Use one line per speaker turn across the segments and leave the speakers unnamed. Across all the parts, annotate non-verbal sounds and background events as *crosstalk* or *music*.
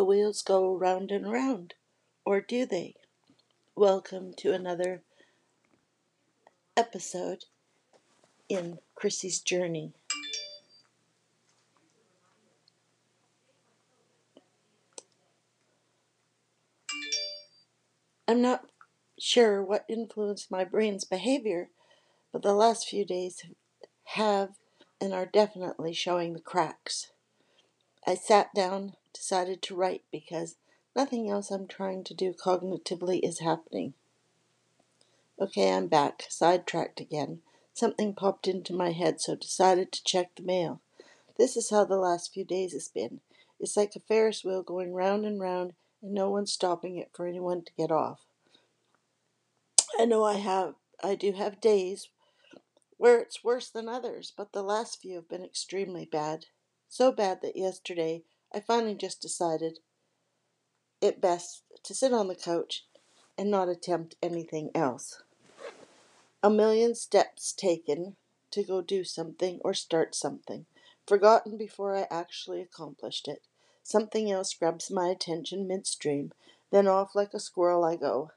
the wheels go round and round, or do they? Welcome to another episode in Chrissy's journey. I'm not sure what influenced my brain's behavior, but the last few days have and are definitely showing the cracks. I sat down, decided to write because nothing else I'm trying to do cognitively is happening. Okay, I'm back, sidetracked again. Something popped into my head, so decided to check the mail. This is how the last few days has been. It's like a Ferris wheel going round and round, and no one stopping it for anyone to get off. I know I have, I do have days where it's worse than others, but the last few have been extremely bad. So bad that yesterday I finally just decided it best to sit on the couch and not attempt anything else. A million steps taken to go do something or start something, forgotten before I actually accomplished it. Something else grabs my attention midstream, then off like a squirrel I go.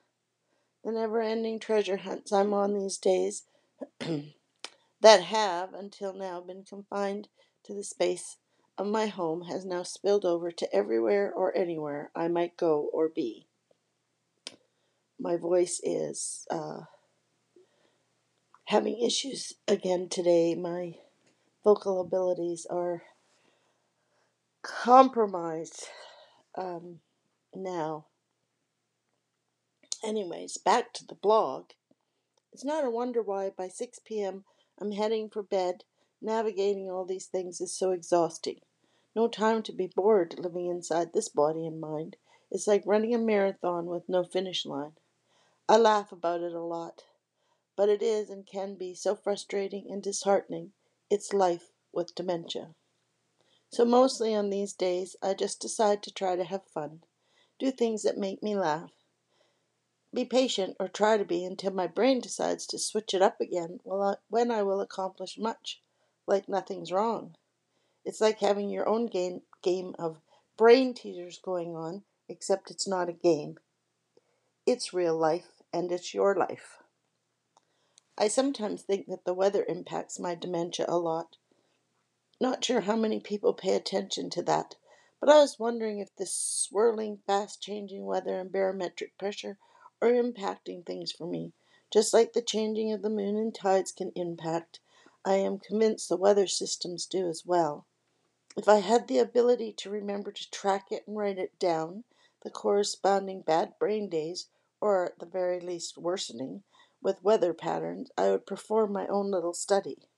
The never ending treasure hunts I'm on these days *clears throat* that have, until now, been confined to the space of my home has now spilled over to everywhere or anywhere I might go or be. My voice is uh, having issues again today. My vocal abilities are compromised um, now. Anyways, back to the blog. It's not a wonder why by 6 p.m. I'm heading for bed. Navigating all these things is so exhausting. No time to be bored living inside this body and mind. It's like running a marathon with no finish line. I laugh about it a lot, but it is and can be so frustrating and disheartening. It's life with dementia. So, mostly on these days, I just decide to try to have fun, do things that make me laugh, be patient or try to be until my brain decides to switch it up again when I will accomplish much, like nothing's wrong. It's like having your own game, game of brain teasers going on, except it's not a game. It's real life, and it's your life. I sometimes think that the weather impacts my dementia a lot. Not sure how many people pay attention to that, but I was wondering if this swirling, fast changing weather and barometric pressure are impacting things for me, just like the changing of the moon and tides can impact. I am convinced the weather systems do as well. If I had the ability to remember to track it and write it down, the corresponding bad brain days, or at the very least worsening, with weather patterns, I would perform my own little study.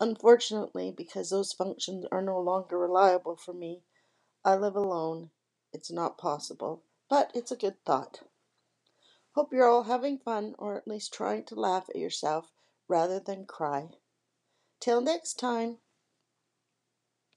Unfortunately, because those functions are no longer reliable for me, I live alone. It's not possible, but it's a good thought. Hope you're all having fun, or at least trying to laugh at yourself rather than cry. Till next time.